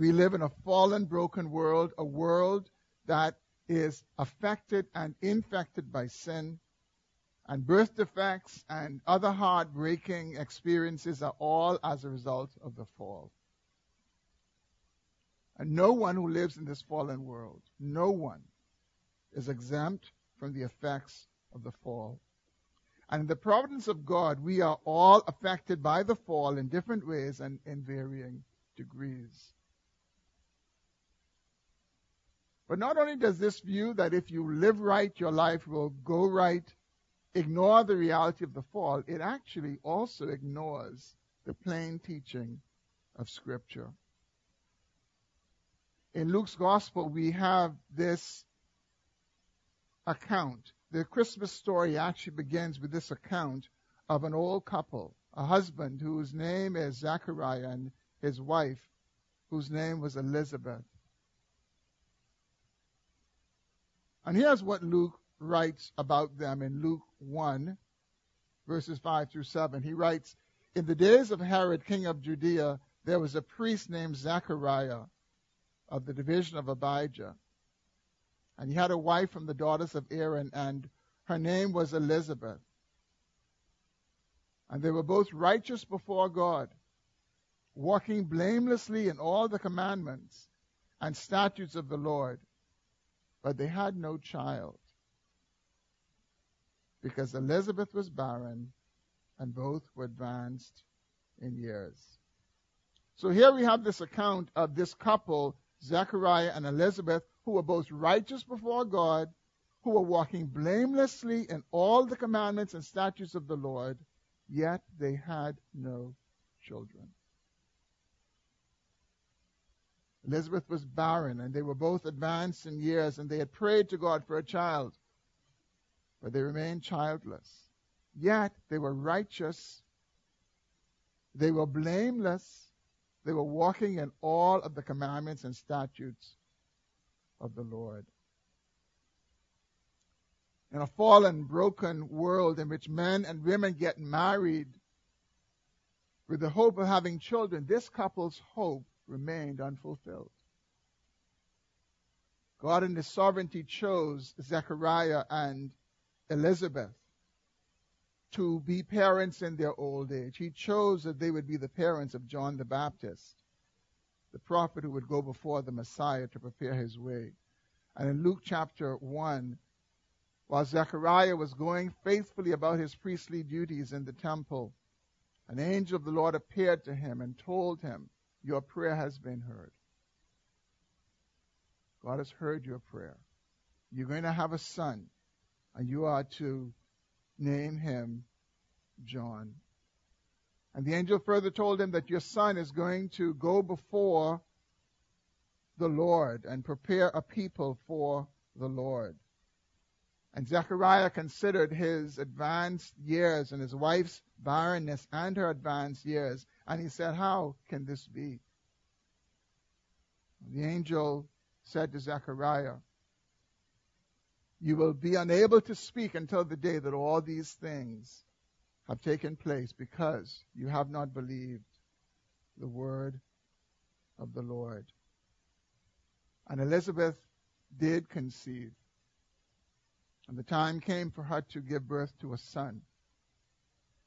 We live in a fallen, broken world, a world that is affected and infected by sin. And birth defects and other heartbreaking experiences are all as a result of the fall. And no one who lives in this fallen world, no one is exempt from the effects of the fall. And in the providence of God, we are all affected by the fall in different ways and in varying degrees. But not only does this view that if you live right, your life will go right, ignore the reality of the fall, it actually also ignores the plain teaching of Scripture. In Luke's Gospel, we have this account. The Christmas story actually begins with this account of an old couple, a husband whose name is Zechariah and his wife, whose name was Elizabeth. And here's what Luke writes about them in Luke 1, verses 5 through 7. He writes, In the days of Herod, king of Judea, there was a priest named Zechariah of the division of Abijah. And he had a wife from the daughters of Aaron, and her name was Elizabeth. And they were both righteous before God, walking blamelessly in all the commandments and statutes of the Lord but they had no child because Elizabeth was barren and both were advanced in years. So here we have this account of this couple, Zechariah and Elizabeth, who were both righteous before God, who were walking blamelessly in all the commandments and statutes of the Lord, yet they had no children. Elizabeth was barren, and they were both advanced in years, and they had prayed to God for a child, but they remained childless. Yet they were righteous, they were blameless, they were walking in all of the commandments and statutes of the Lord. In a fallen, broken world in which men and women get married with the hope of having children, this couple's hope remained unfulfilled. God in His sovereignty chose Zechariah and Elizabeth to be parents in their old age. He chose that they would be the parents of John the Baptist, the prophet who would go before the Messiah to prepare his way. And in Luke chapter 1, while Zechariah was going faithfully about his priestly duties in the temple, an angel of the Lord appeared to him and told him, your prayer has been heard. God has heard your prayer. You're going to have a son, and you are to name him John. And the angel further told him that your son is going to go before the Lord and prepare a people for the Lord. And Zechariah considered his advanced years and his wife's barrenness and her advanced years. And he said, How can this be? The angel said to Zechariah, You will be unable to speak until the day that all these things have taken place because you have not believed the word of the Lord. And Elizabeth did conceive. And the time came for her to give birth to a son.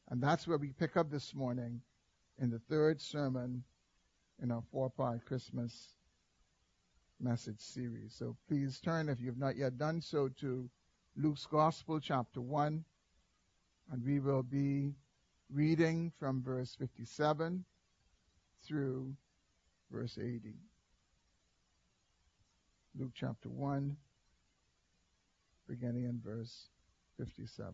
And that's where we pick up this morning in the third sermon in our four part Christmas message series. So please turn, if you have not yet done so, to Luke's Gospel, chapter 1. And we will be reading from verse 57 through verse 80. Luke chapter 1 beginning in verse 57.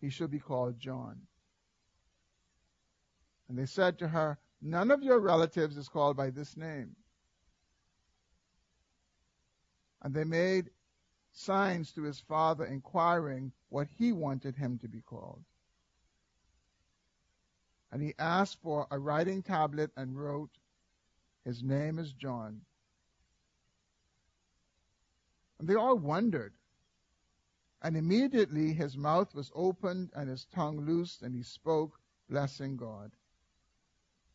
he should be called John. And they said to her, None of your relatives is called by this name. And they made signs to his father, inquiring what he wanted him to be called. And he asked for a writing tablet and wrote, His name is John. And they all wondered. And immediately his mouth was opened and his tongue loosed, and he spoke, blessing God.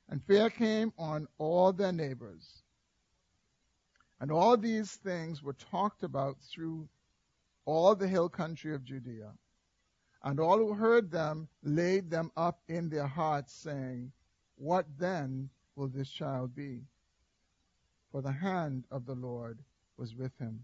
And fear came on all their neighbors. And all these things were talked about through all the hill country of Judea. And all who heard them laid them up in their hearts, saying, What then will this child be? For the hand of the Lord was with him.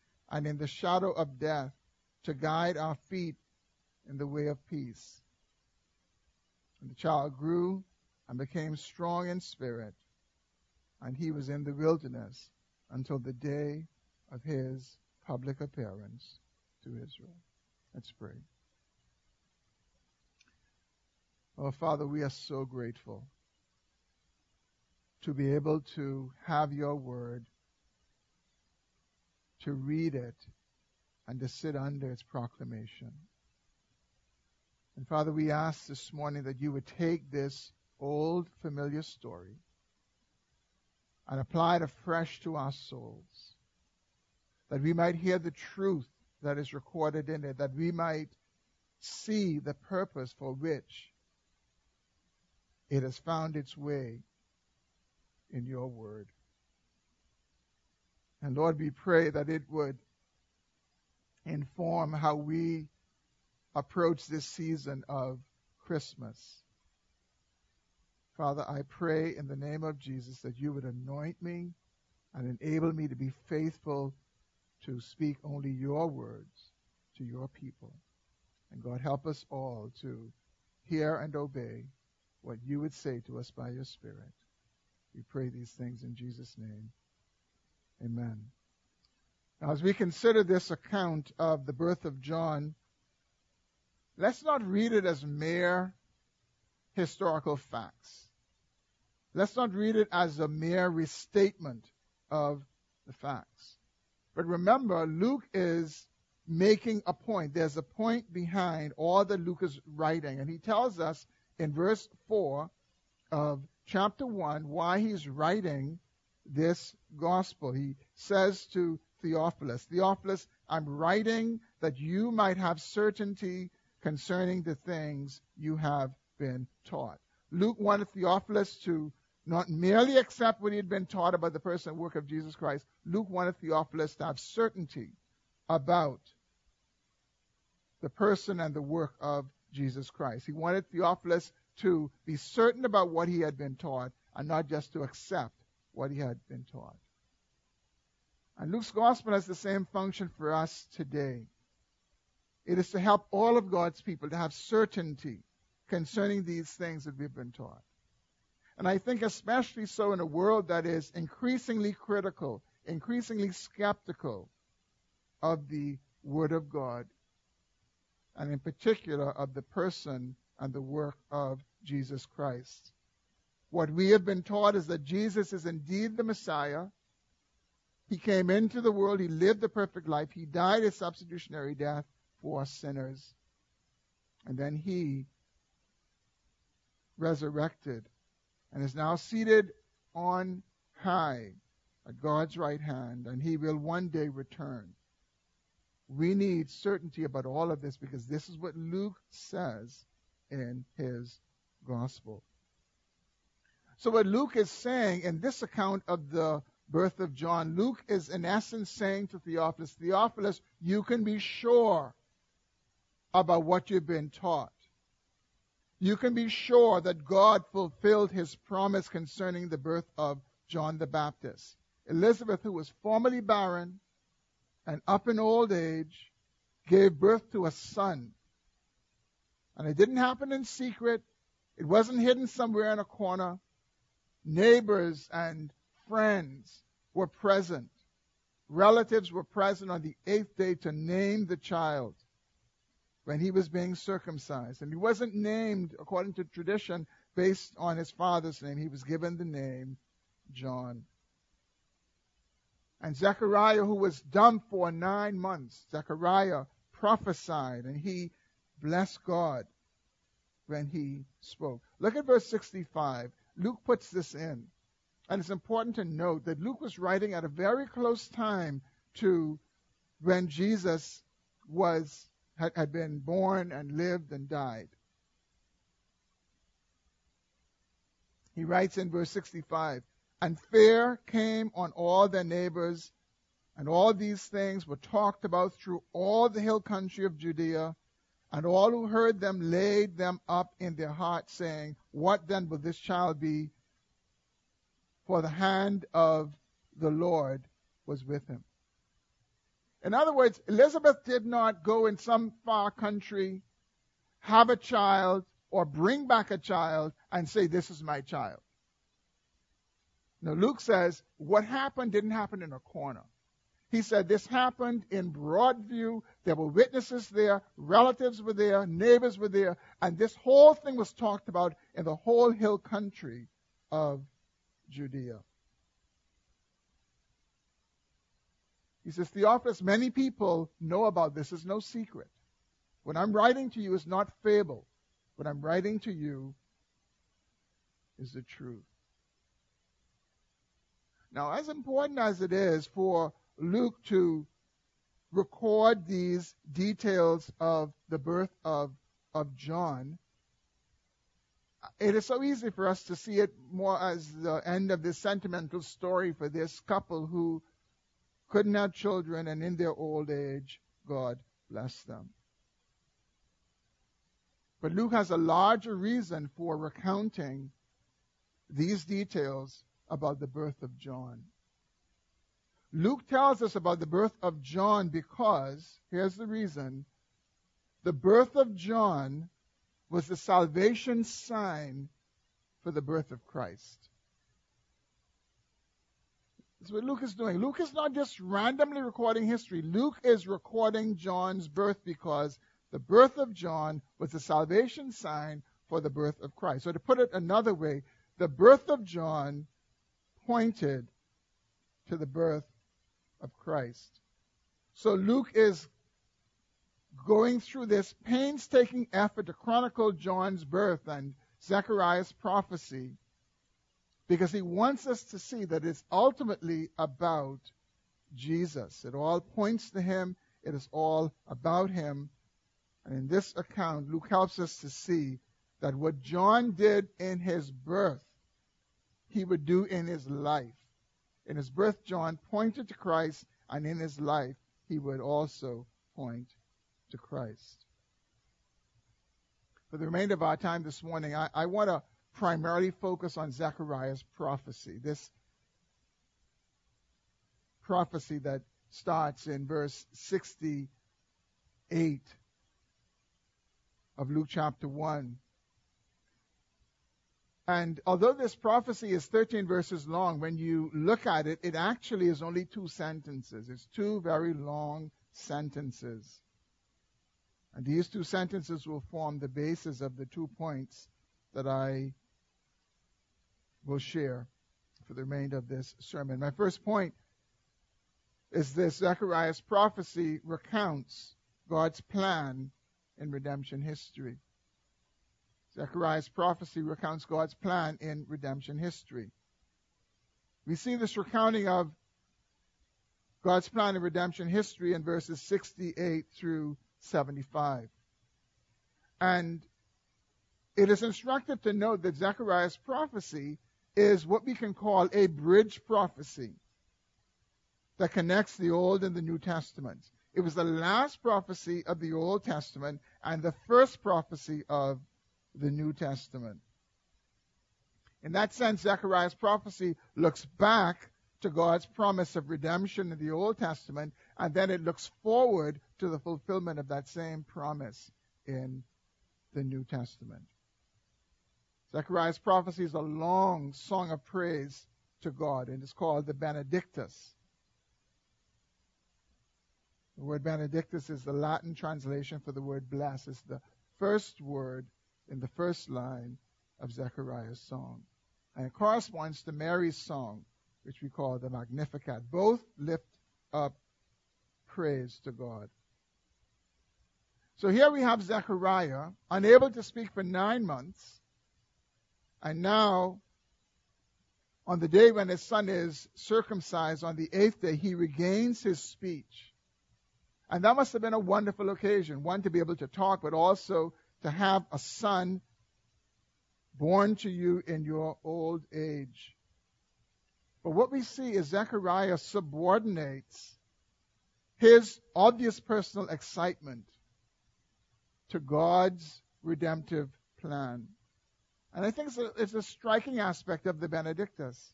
and in the shadow of death, to guide our feet in the way of peace. And the child grew and became strong in spirit, and he was in the wilderness until the day of his public appearance to Israel. Let's pray. Oh, Father, we are so grateful to be able to have your word, to read it, and to sit under its proclamation. And Father, we ask this morning that you would take this old familiar story and apply it afresh to our souls. That we might hear the truth that is recorded in it, that we might see the purpose for which it has found its way in your word. And Lord, we pray that it would inform how we approach this season of Christmas. Father, I pray in the name of Jesus that you would anoint me and enable me to be faithful to speak only your words to your people. And God, help us all to hear and obey what you would say to us by your Spirit. We pray these things in Jesus' name. Amen. Now, as we consider this account of the birth of John, Let's not read it as mere historical facts. Let's not read it as a mere restatement of the facts. But remember, Luke is making a point. There's a point behind all that Luke is writing. And he tells us in verse 4 of chapter 1 why he's writing this gospel. He says to Theophilus, Theophilus, I'm writing that you might have certainty concerning the things you have been taught. Luke wanted Theophilus to not merely accept what he had been taught about the person and work of Jesus Christ. Luke wanted Theophilus to have certainty about the person and the work of Jesus Christ. He wanted Theophilus to be certain about what he had been taught and not just to accept what he had been taught. And Luke's gospel has the same function for us today. It is to help all of God's people to have certainty concerning these things that we've been taught. And I think especially so in a world that is increasingly critical, increasingly skeptical of the Word of God, and in particular of the person and the work of Jesus Christ. What we have been taught is that Jesus is indeed the Messiah. He came into the world, he lived the perfect life, he died a substitutionary death for sinners. And then he resurrected and is now seated on high at God's right hand, and he will one day return. We need certainty about all of this because this is what Luke says in his gospel. So, what Luke is saying in this account of the birth of John, Luke is in essence saying to Theophilus, Theophilus, you can be sure about what you've been taught. You can be sure that God fulfilled his promise concerning the birth of John the Baptist. Elizabeth, who was formerly barren and up in old age, gave birth to a son. And it didn't happen in secret. It wasn't hidden somewhere in a corner. Neighbors and friends were present. Relatives were present on the eighth day to name the child when he was being circumcised. And he wasn't named, according to tradition, based on his father's name. He was given the name John. And Zechariah, who was dumb for nine months, Zechariah prophesied and he blessed God when he spoke. Look at verse 65. Luke puts this in. And it's important to note that Luke was writing at a very close time to when Jesus was had, had been born and lived and died. He writes in verse 65 And fear came on all their neighbors, and all these things were talked about through all the hill country of Judea. And all who heard them laid them up in their hearts, saying, What then will this child be? For the hand of the Lord was with him. In other words, Elizabeth did not go in some far country, have a child, or bring back a child and say, This is my child. Now, Luke says what happened didn't happen in a corner. He said this happened in broad view. There were witnesses there, relatives were there, neighbors were there, and this whole thing was talked about in the whole hill country of Judea. He says, Theophilus, many people know about this. It's no secret. What I'm writing to you is not fable. What I'm writing to you is the truth. Now, as important as it is for Luke to record these details of the birth of, of John, it is so easy for us to see it more as the end of this sentimental story for this couple who couldn't have children, and in their old age, God blessed them. But Luke has a larger reason for recounting these details about the birth of John. Luke tells us about the birth of John because, here's the reason, the birth of John was the salvation sign for the birth of Christ. That's what Luke is doing. Luke is not just randomly recording history. Luke is recording John's birth because the birth of John was the salvation sign for the birth of Christ. So to put it another way, the birth of John pointed to the birth of Christ. So Luke is going through this painstaking effort to chronicle John's birth and Zechariah's prophecy because he wants us to see that it's ultimately about Jesus. It all points to him, it is all about him. And in this account, Luke helps us to see that what John did in his birth, he would do in his life. In his birth, John pointed to Christ, and in his life, he would also point to Christ. For the remainder of our time this morning, I, I want to primarily focus on Zechariah's prophecy. This prophecy that starts in verse 68 of Luke chapter 1. And although this prophecy is 13 verses long, when you look at it, it actually is only two sentences. It's two very long sentences. And these two sentences will form the basis of the two points that I will share for the remainder of this sermon. My first point is this Zechariah's prophecy recounts God's plan in redemption history. Zechariah's prophecy recounts God's plan in redemption history. We see this recounting of God's plan in redemption history in verses 68 through 75. And it is instructive to note that Zechariah's prophecy is what we can call a bridge prophecy that connects the Old and the New Testaments. It was the last prophecy of the Old Testament and the first prophecy of the New Testament. In that sense, Zechariah's prophecy looks back to God's promise of redemption in the Old Testament, and then it looks forward to the fulfillment of that same promise in the New Testament. Zechariah's prophecy is a long song of praise to God, and it's called the Benedictus. The word Benedictus is the Latin translation for the word bless. It's the first word in the first line of Zechariah's song. And it corresponds to Mary's song, which we call the Magnificat. Both lift up praise to God. So here we have Zechariah, unable to speak for nine months, and now, on the day when his son is circumcised, on the eighth day, he regains his speech. And that must have been a wonderful occasion, one, to be able to talk, but also to have a son born to you in your old age. But what we see is Zechariah subordinates his obvious personal excitement to God's redemptive plan. And I think it's a, it's a striking aspect of the Benedictus.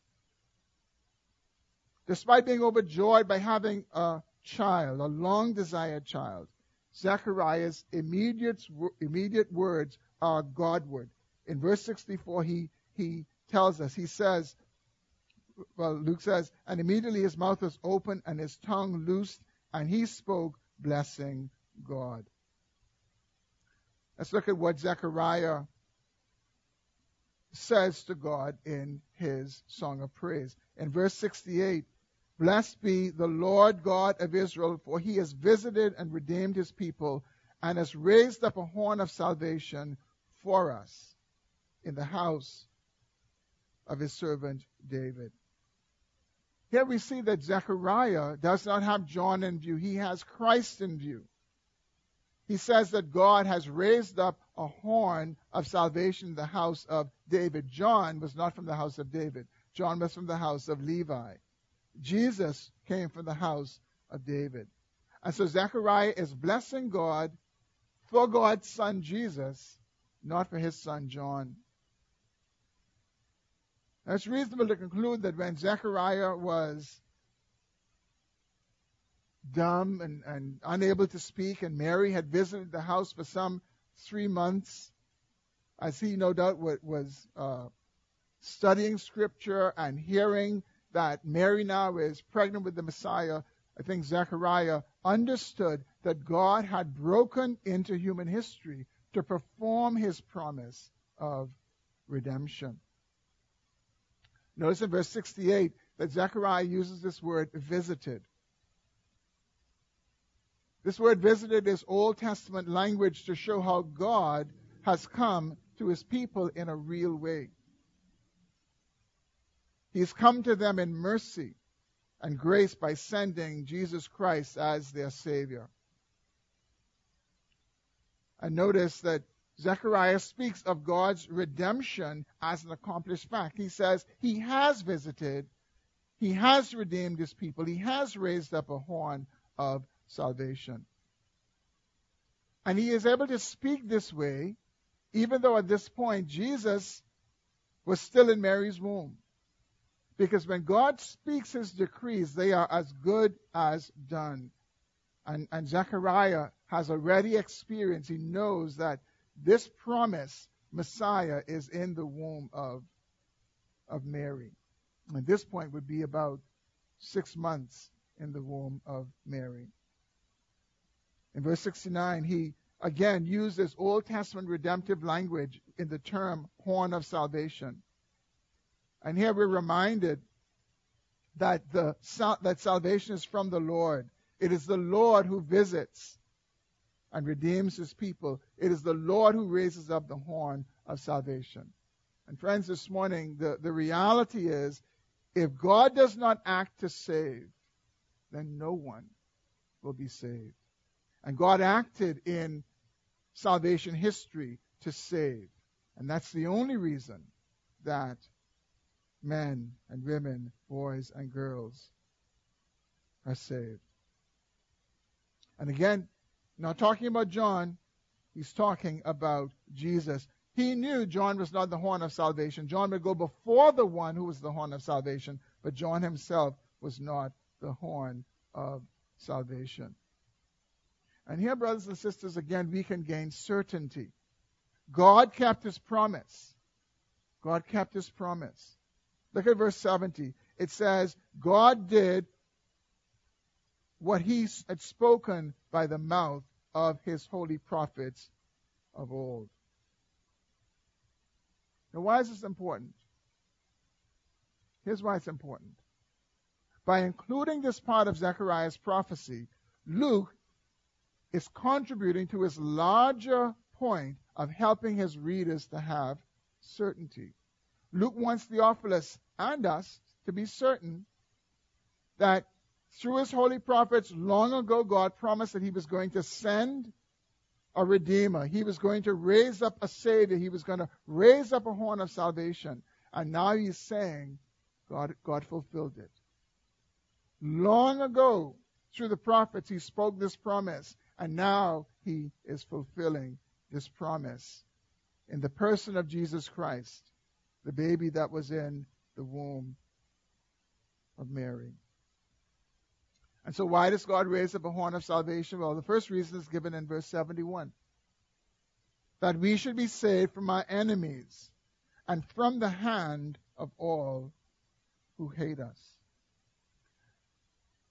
Despite being overjoyed by having a child, a long desired child, Zechariah's immediate, immediate words are Godward. In verse 64, he, he tells us, he says, well, Luke says, and immediately his mouth was open and his tongue loosed, and he spoke, blessing God. Let's look at what Zechariah says to God in his song of praise. In verse 68, Blessed be the Lord God of Israel, for he has visited and redeemed his people and has raised up a horn of salvation for us in the house of his servant David. Here we see that Zechariah does not have John in view, he has Christ in view. He says that God has raised up a horn of salvation in the house of David. John was not from the house of David. John was from the house of Levi. Jesus came from the house of David. And so Zechariah is blessing God for God's son Jesus, not for his son John. Now it's reasonable to conclude that when Zechariah was dumb and, and unable to speak, and Mary had visited the house for some three months, as he no doubt was uh, studying scripture and hearing that Mary now is pregnant with the Messiah, I think Zechariah understood that God had broken into human history to perform his promise of redemption. Notice in verse 68 that Zechariah uses this word visited. This word visited is Old Testament language to show how God has come to his people in a real way. He's come to them in mercy and grace by sending Jesus Christ as their Savior. And notice that Zechariah speaks of God's redemption as an accomplished fact. He says he has visited, he has redeemed his people, he has raised up a horn of salvation. And he is able to speak this way, even though at this point Jesus was still in Mary's womb. Because when God speaks his decrees, they are as good as done. And, and Zechariah has already experienced, he knows that this promise Messiah is in the womb of, of Mary. At this point would be about six months in the womb of Mary. In verse 69, he again uses Old Testament redemptive language in the term horn of salvation. And here we're reminded that the that salvation is from the Lord. It is the Lord who visits and redeems his people. It is the Lord who raises up the horn of salvation. And friends, this morning, the, the reality is if God does not act to save, then no one will be saved. And God acted in salvation history to save. And that's the only reason that men and women, boys and girls are saved. And again, not talking about John, he's talking about Jesus. He knew John was not the horn of salvation. John would go before the one who was the horn of salvation, but John himself was not the horn of salvation. And here, brothers and sisters, again, we can gain certainty. God kept his promise. God kept his promise. Look at verse 70. It says, God did what he had spoken by the mouth of his holy prophets of old. Now, why is this important? Here's why it's important. By including this part of Zechariah's prophecy, Luke is contributing to his larger point of helping his readers to have certainty. Luke wants Theophilus and us to be certain that through his holy prophets, long ago, God promised that he was going to send a redeemer. He was going to raise up a savior. He was going to raise up a horn of salvation. And now he's saying God, God fulfilled it. Long ago, through the prophets, he spoke this promise. And now he is fulfilling this promise in the person of Jesus Christ, the baby that was in the womb of Mary. And so, why does God raise up a horn of salvation? Well, the first reason is given in verse 71 that we should be saved from our enemies and from the hand of all who hate us.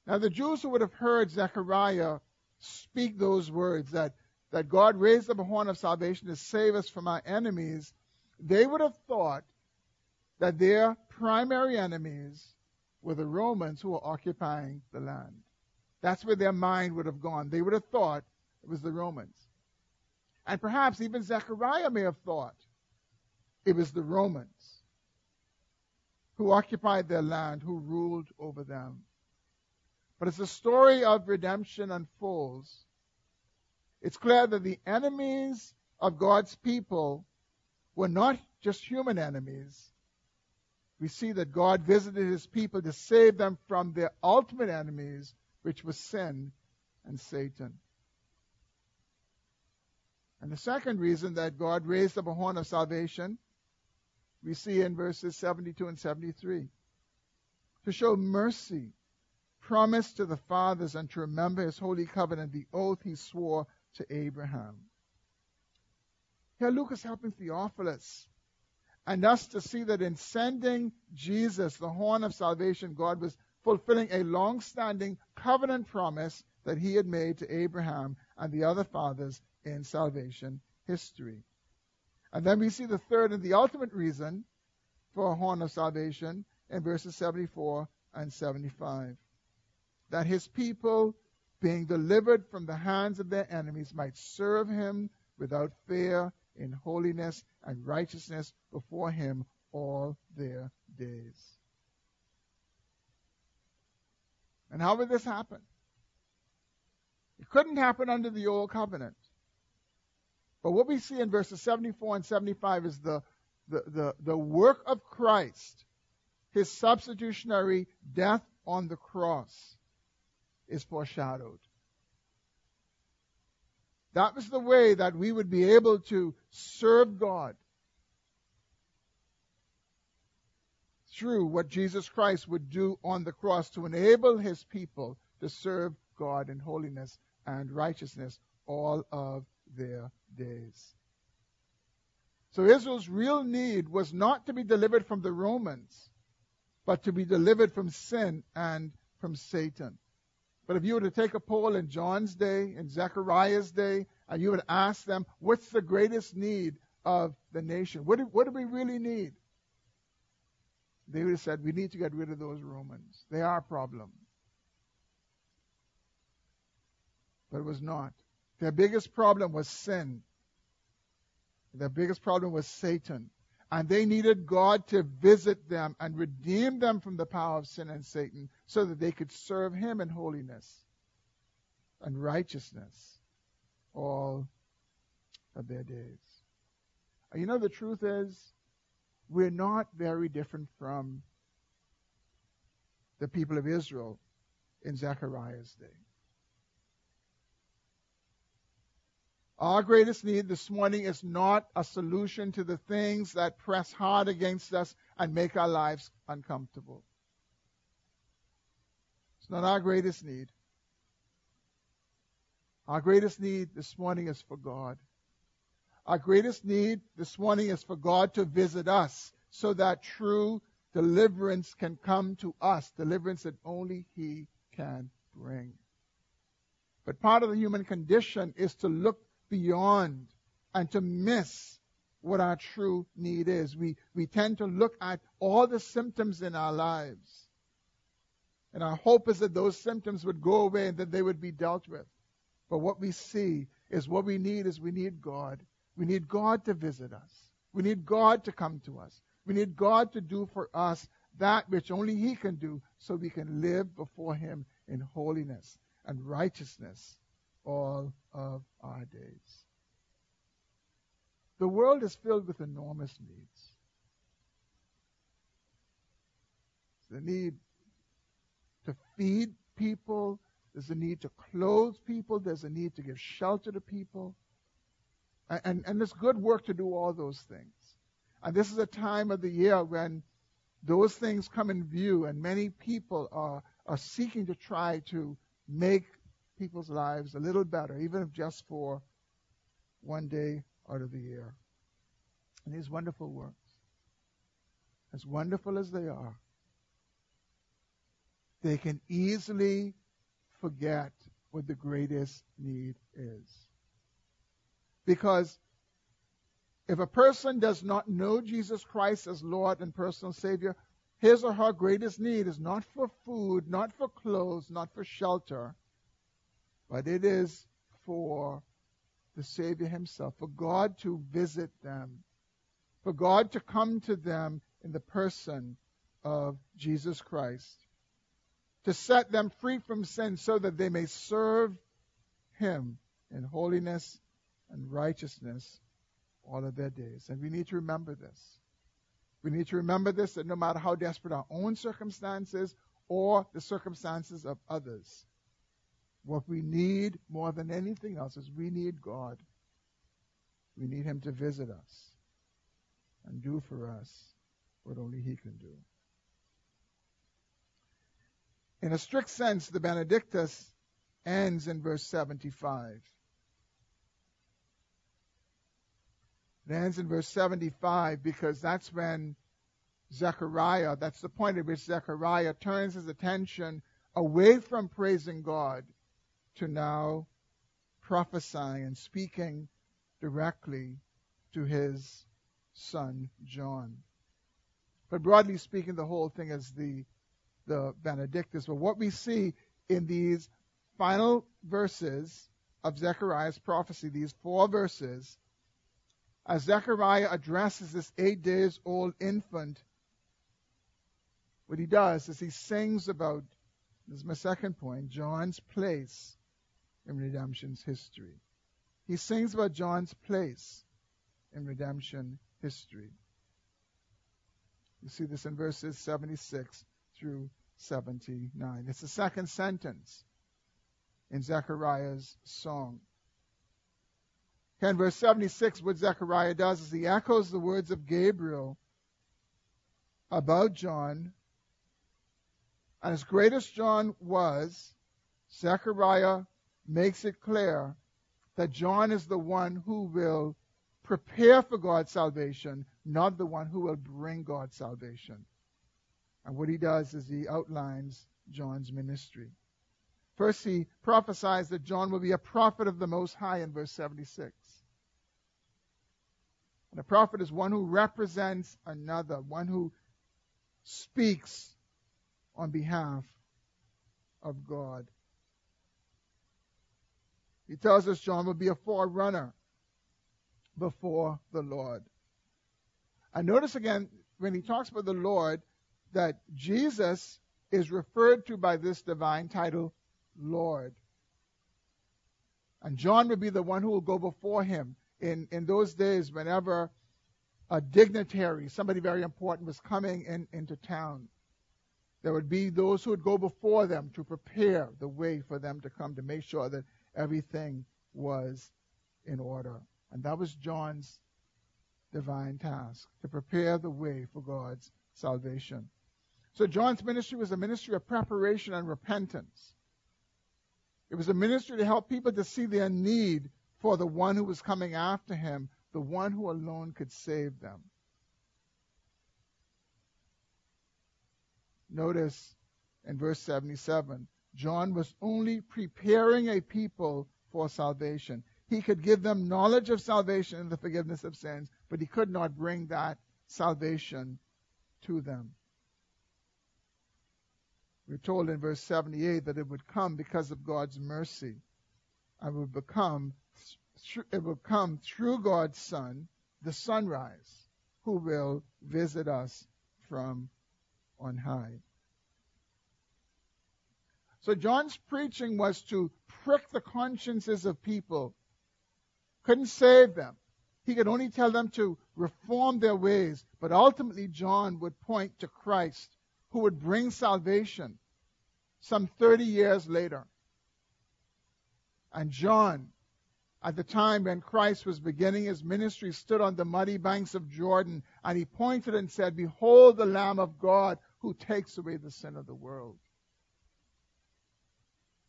Now, the Jews who would have heard Zechariah speak those words that, that God raised up a horn of salvation to save us from our enemies, they would have thought that their primary enemies were the Romans who were occupying the land. That's where their mind would have gone. They would have thought it was the Romans. And perhaps even Zechariah may have thought it was the Romans who occupied their land, who ruled over them. But as the story of redemption unfolds, it's clear that the enemies of God's people were not just human enemies, we see that God visited his people to save them from their ultimate enemies, which was sin and Satan. And the second reason that God raised up a horn of salvation, we see in verses 72 and 73. To show mercy, promised to the fathers, and to remember his holy covenant, the oath he swore to Abraham. Here Luke is helping Theophilus and thus to see that in sending Jesus, the horn of salvation, God was fulfilling a long standing covenant promise that he had made to Abraham and the other fathers in salvation history. And then we see the third and the ultimate reason for a horn of salvation in verses 74 and 75. That his people, being delivered from the hands of their enemies, might serve him without fear in holiness and righteousness before him all their days. And how would this happen? It couldn't happen under the old covenant. But what we see in verses 74 and 75 is the, the, the, the work of Christ, his substitutionary death on the cross, is foreshadowed. That was the way that we would be able to serve God through what Jesus Christ would do on the cross to enable his people to serve God in holiness and righteousness all of their days. So Israel's real need was not to be delivered from the Romans, but to be delivered from sin and from Satan. But if you were to take a poll in John's day, in Zechariah's day, and you would ask them, what's the greatest need of the nation? What do, what do we really need? They would have said, we need to get rid of those Romans. They are a problem. But it was not. Their biggest problem was sin. Their biggest problem was Satan. And they needed God to visit them and redeem them from the power of sin and Satan so that they could serve Him in holiness and righteousness all of their days. You know, the truth is, we're not very different from the people of Israel in Zechariah's day. Our greatest need this morning is not a solution to the things that press hard against us and make our lives uncomfortable. It's not our greatest need. Our greatest need this morning is for God. Our greatest need this morning is for God to visit us so that true deliverance can come to us, deliverance that only He can bring. But part of the human condition is to look beyond and to miss what our true need is. We, we tend to look at all the symptoms in our lives. And our hope is that those symptoms would go away and that they would be dealt with. But what we see is what we need is we need God. We need God to visit us. We need God to come to us. We need God to do for us that which only He can do so we can live before Him in holiness and righteousness all of our days. The world is filled with enormous needs. The need to feed people, there's a need to clothe people, there's a need to give shelter to people. And, and, and there's good work to do all those things. And this is a time of the year when those things come in view, and many people are, are seeking to try to make people's lives a little better, even if just for one day out of the year. And these wonderful works, as wonderful as they are, they can easily forget what the greatest need is. Because if a person does not know Jesus Christ as Lord and personal Savior, his or her greatest need is not for food, not for clothes, not for shelter, but it is for the Savior Himself, for God to visit them, for God to come to them in the person of Jesus Christ, to set them free from sin so that they may serve Him in holiness and righteousness all of their days. And we need to remember this. We need to remember this that no matter how desperate our own circumstances or the circumstances of others, what we need more than anything else is we need God. We need Him to visit us and do for us what only He can do. In a strict sense, the Benedictus ends in verse 75. It ends in verse 75 because that's when Zechariah, that's the point at which Zechariah turns his attention away from praising God to now prophesying and speaking directly to his son John. But broadly speaking, the whole thing is the, the Benedictus. But what we see in these final verses of Zechariah's prophecy, these four verses, as Zechariah addresses this eight days old infant, what he does is he sings about, this is my second point, John's place in redemption's history. He sings about John's place in redemption history. You see this in verses 76 through 79. It's the second sentence in Zechariah's song. In verse 76, what Zechariah does is he echoes the words of Gabriel about John. And as great as John was, Zechariah makes it clear that John is the one who will prepare for God's salvation, not the one who will bring God's salvation. And what he does is he outlines John's ministry. First, he prophesies that John will be a prophet of the Most High in verse 76. And a prophet is one who represents another, one who speaks on behalf of God. He tells us John will be a forerunner before the Lord. And notice again, when he talks about the Lord, that Jesus is referred to by this divine title, Lord. And John will be the one who will go before him. In, in those days, whenever a dignitary, somebody very important, was coming in, into town, there would be those who would go before them to prepare the way for them to come, to make sure that everything was in order. And that was John's divine task, to prepare the way for God's salvation. So John's ministry was a ministry of preparation and repentance. It was a ministry to help people to see their need for the one who was coming after him, the one who alone could save them. Notice in verse 77, John was only preparing a people for salvation. He could give them knowledge of salvation and the forgiveness of sins, but he could not bring that salvation to them. We're told in verse 78 that it would come because of God's mercy and would become it will come through God's Son, the sunrise, who will visit us from on high. So John's preaching was to prick the consciences of people. Couldn't save them. He could only tell them to reform their ways. But ultimately, John would point to Christ, who would bring salvation some 30 years later. And John, at the time when Christ was beginning his ministry, stood on the muddy banks of Jordan and he pointed and said, Behold the Lamb of God who takes away the sin of the world.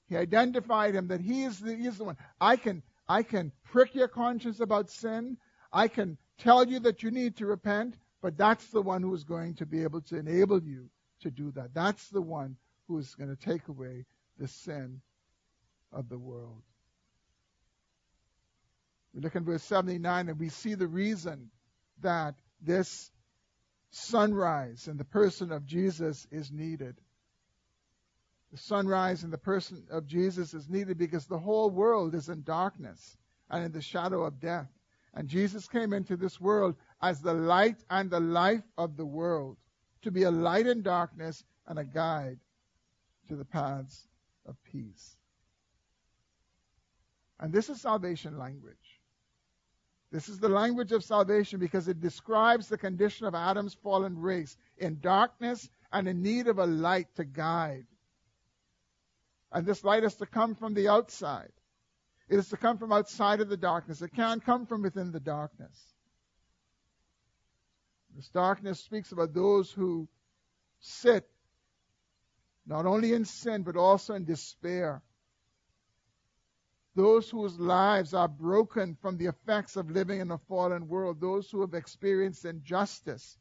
He identified him that he is the, he is the one. I can, I can prick your conscience about sin. I can tell you that you need to repent, but that's the one who is going to be able to enable you to do that. That's the one who is going to take away the sin of the world. We look in verse 79 and we see the reason that this sunrise in the person of Jesus is needed the sunrise in the person of Jesus is needed because the whole world is in darkness and in the shadow of death. And Jesus came into this world as the light and the life of the world, to be a light in darkness and a guide to the paths of peace. And this is salvation language. This is the language of salvation because it describes the condition of Adam's fallen race in darkness and in need of a light to guide and this light is to come from the outside. It is to come from outside of the darkness. It can't come from within the darkness. This darkness speaks about those who sit not only in sin, but also in despair. Those whose lives are broken from the effects of living in a fallen world. Those who have experienced injustice.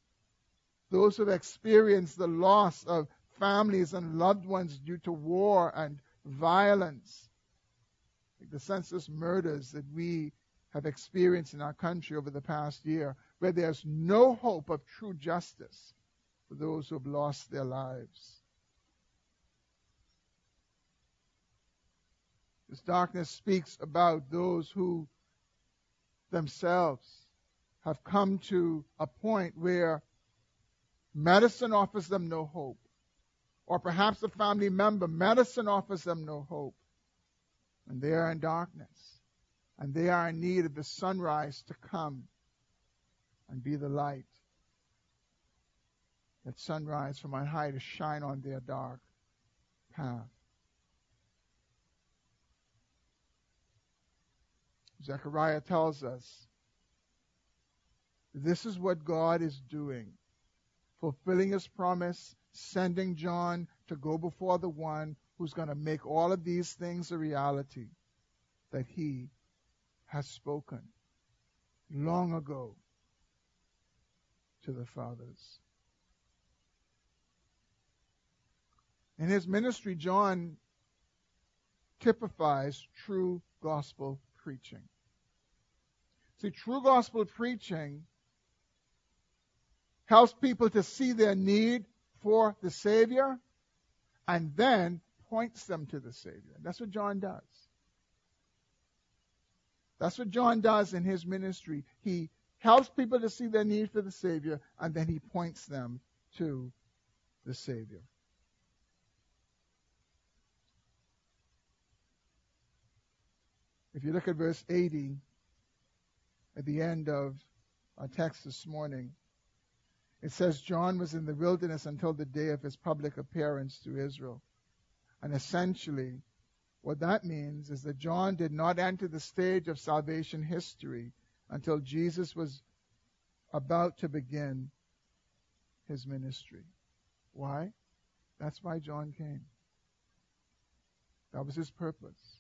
Those who have experienced the loss of families and loved ones due to war and violence, like the senseless murders that we have experienced in our country over the past year, where there's no hope of true justice for those who have lost their lives. This darkness speaks about those who themselves have come to a point where medicine offers them no hope or perhaps a family member, medicine offers them no hope. And they are in darkness. And they are in need of the sunrise to come and be the light. That sunrise from on high to shine on their dark path. Zechariah tells us this is what God is doing, fulfilling his promise sending John to go before the one who's going to make all of these things a reality that he has spoken. long ago to the fathers. In his ministry, John typifies true gospel preaching. See, true gospel preaching helps people to see their need for the Savior and then points them to the Savior. That's what John does. That's what John does in his ministry. He helps people to see their need for the Savior and then he points them to the Savior. If you look at verse 80 at the end of our text this morning, it says John was in the wilderness until the day of his public appearance to Israel. And essentially, what that means is that John did not enter the stage of salvation history until Jesus was about to begin his ministry. Why? That's why John came. That was his purpose.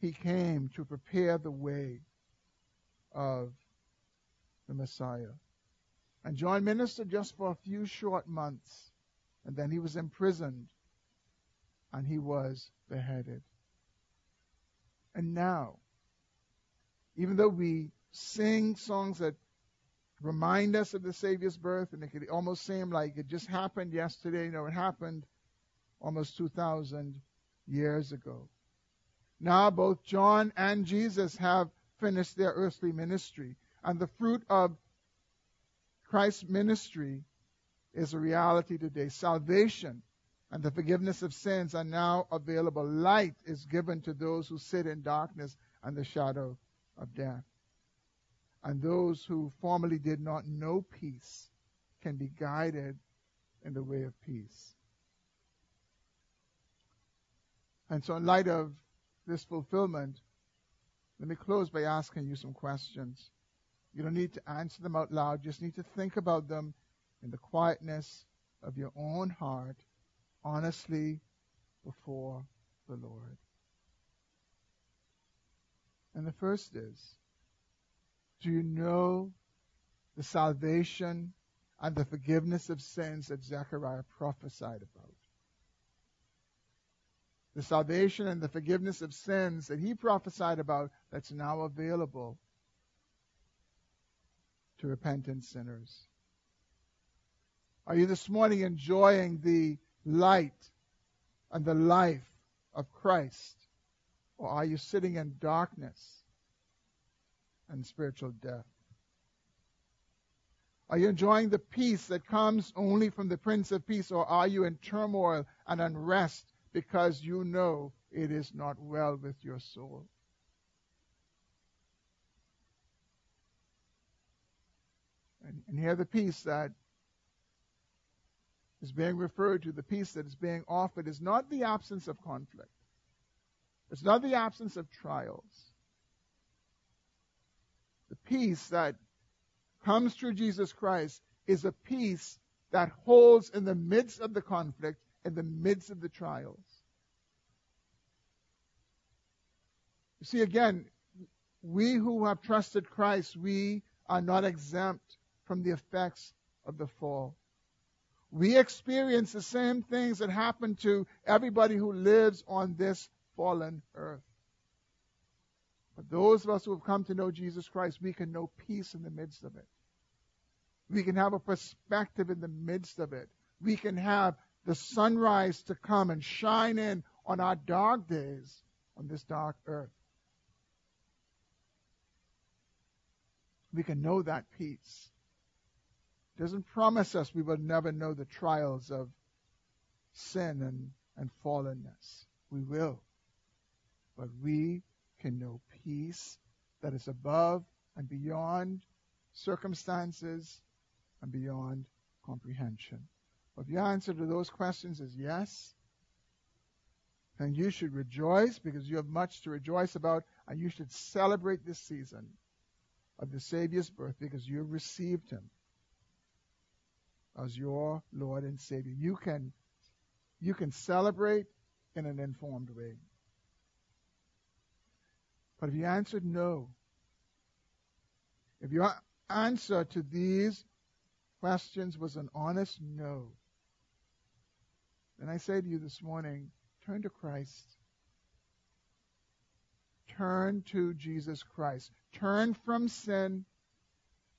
He came to prepare the way of the Messiah. And John ministered just for a few short months, and then he was imprisoned and he was beheaded. And now, even though we sing songs that remind us of the Savior's birth, and it could almost seem like it just happened yesterday, you know, it happened almost 2,000 years ago. Now both John and Jesus have finished their earthly ministry, and the fruit of Christ's ministry is a reality today. Salvation and the forgiveness of sins are now available. Light is given to those who sit in darkness and the shadow of death. And those who formerly did not know peace can be guided in the way of peace. And so, in light of this fulfillment, let me close by asking you some questions. You don't need to answer them out loud. You just need to think about them in the quietness of your own heart, honestly before the Lord. And the first is, do you know the salvation and the forgiveness of sins that Zechariah prophesied about? The salvation and the forgiveness of sins that he prophesied about that's now available to repentant sinners? Are you this morning enjoying the light and the life of Christ? Or are you sitting in darkness and spiritual death? Are you enjoying the peace that comes only from the Prince of Peace, or are you in turmoil and unrest because you know it is not well with your soul? And, here the peace that is being referred to, the peace that is being offered, is not the absence of conflict. It's not the absence of trials. The peace that comes through Jesus Christ is a peace that holds in the midst of the conflict, in the midst of the trials. You see, again, we who have trusted Christ, we are not exempt from the effects of the fall. We experience the same things that happen to everybody who lives on this fallen earth. But those of us who have come to know Jesus Christ, we can know peace in the midst of it. We can have a perspective in the midst of it. We can have the sunrise to come and shine in on our dark days on this dark earth. We can know that peace doesn't promise us we will never know the trials of sin and, and fallenness. We will. But we can know peace that is above and beyond circumstances and beyond comprehension. If your answer to those questions is yes, then you should rejoice because you have much to rejoice about, and you should celebrate this season of the Savior's birth because you have received Him as your Lord and Savior. You can, you can celebrate in an informed way. But if you answered no, If your answer to these questions was an honest no, then I say to you this morning, turn to Christ. Turn to Jesus Christ. Turn from sin.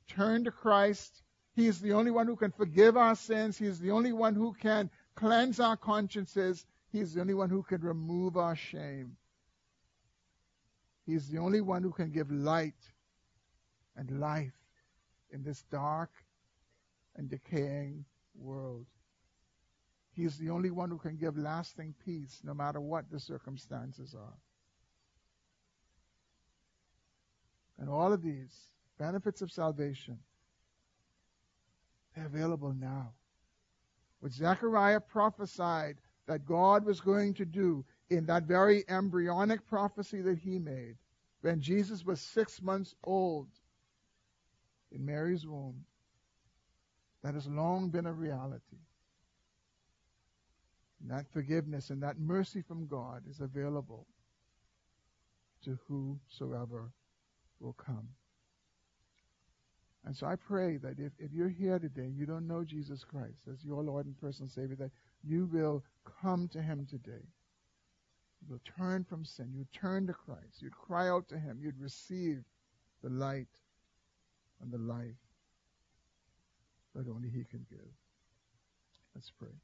Turn to Christ. He is the only one who can forgive our sins. He is the only one who can cleanse our consciences. He is the only one who can remove our shame. He is the only one who can give light and life in this dark and decaying world. He is the only one who can give lasting peace no matter what the circumstances are. And all of these benefits of salvation, they're available now. What Zechariah prophesied that God was going to do in that very embryonic prophecy that he made when Jesus was six months old in Mary's womb, that has long been a reality. And that forgiveness and that mercy from God is available to whosoever will come. And so I pray that if, if you're here today, you don't know Jesus Christ as your Lord and personal Savior, that you will come to Him today. You will turn from sin. You turn to Christ. You'd cry out to Him. You'd receive the light and the life that only He can give. Let's pray.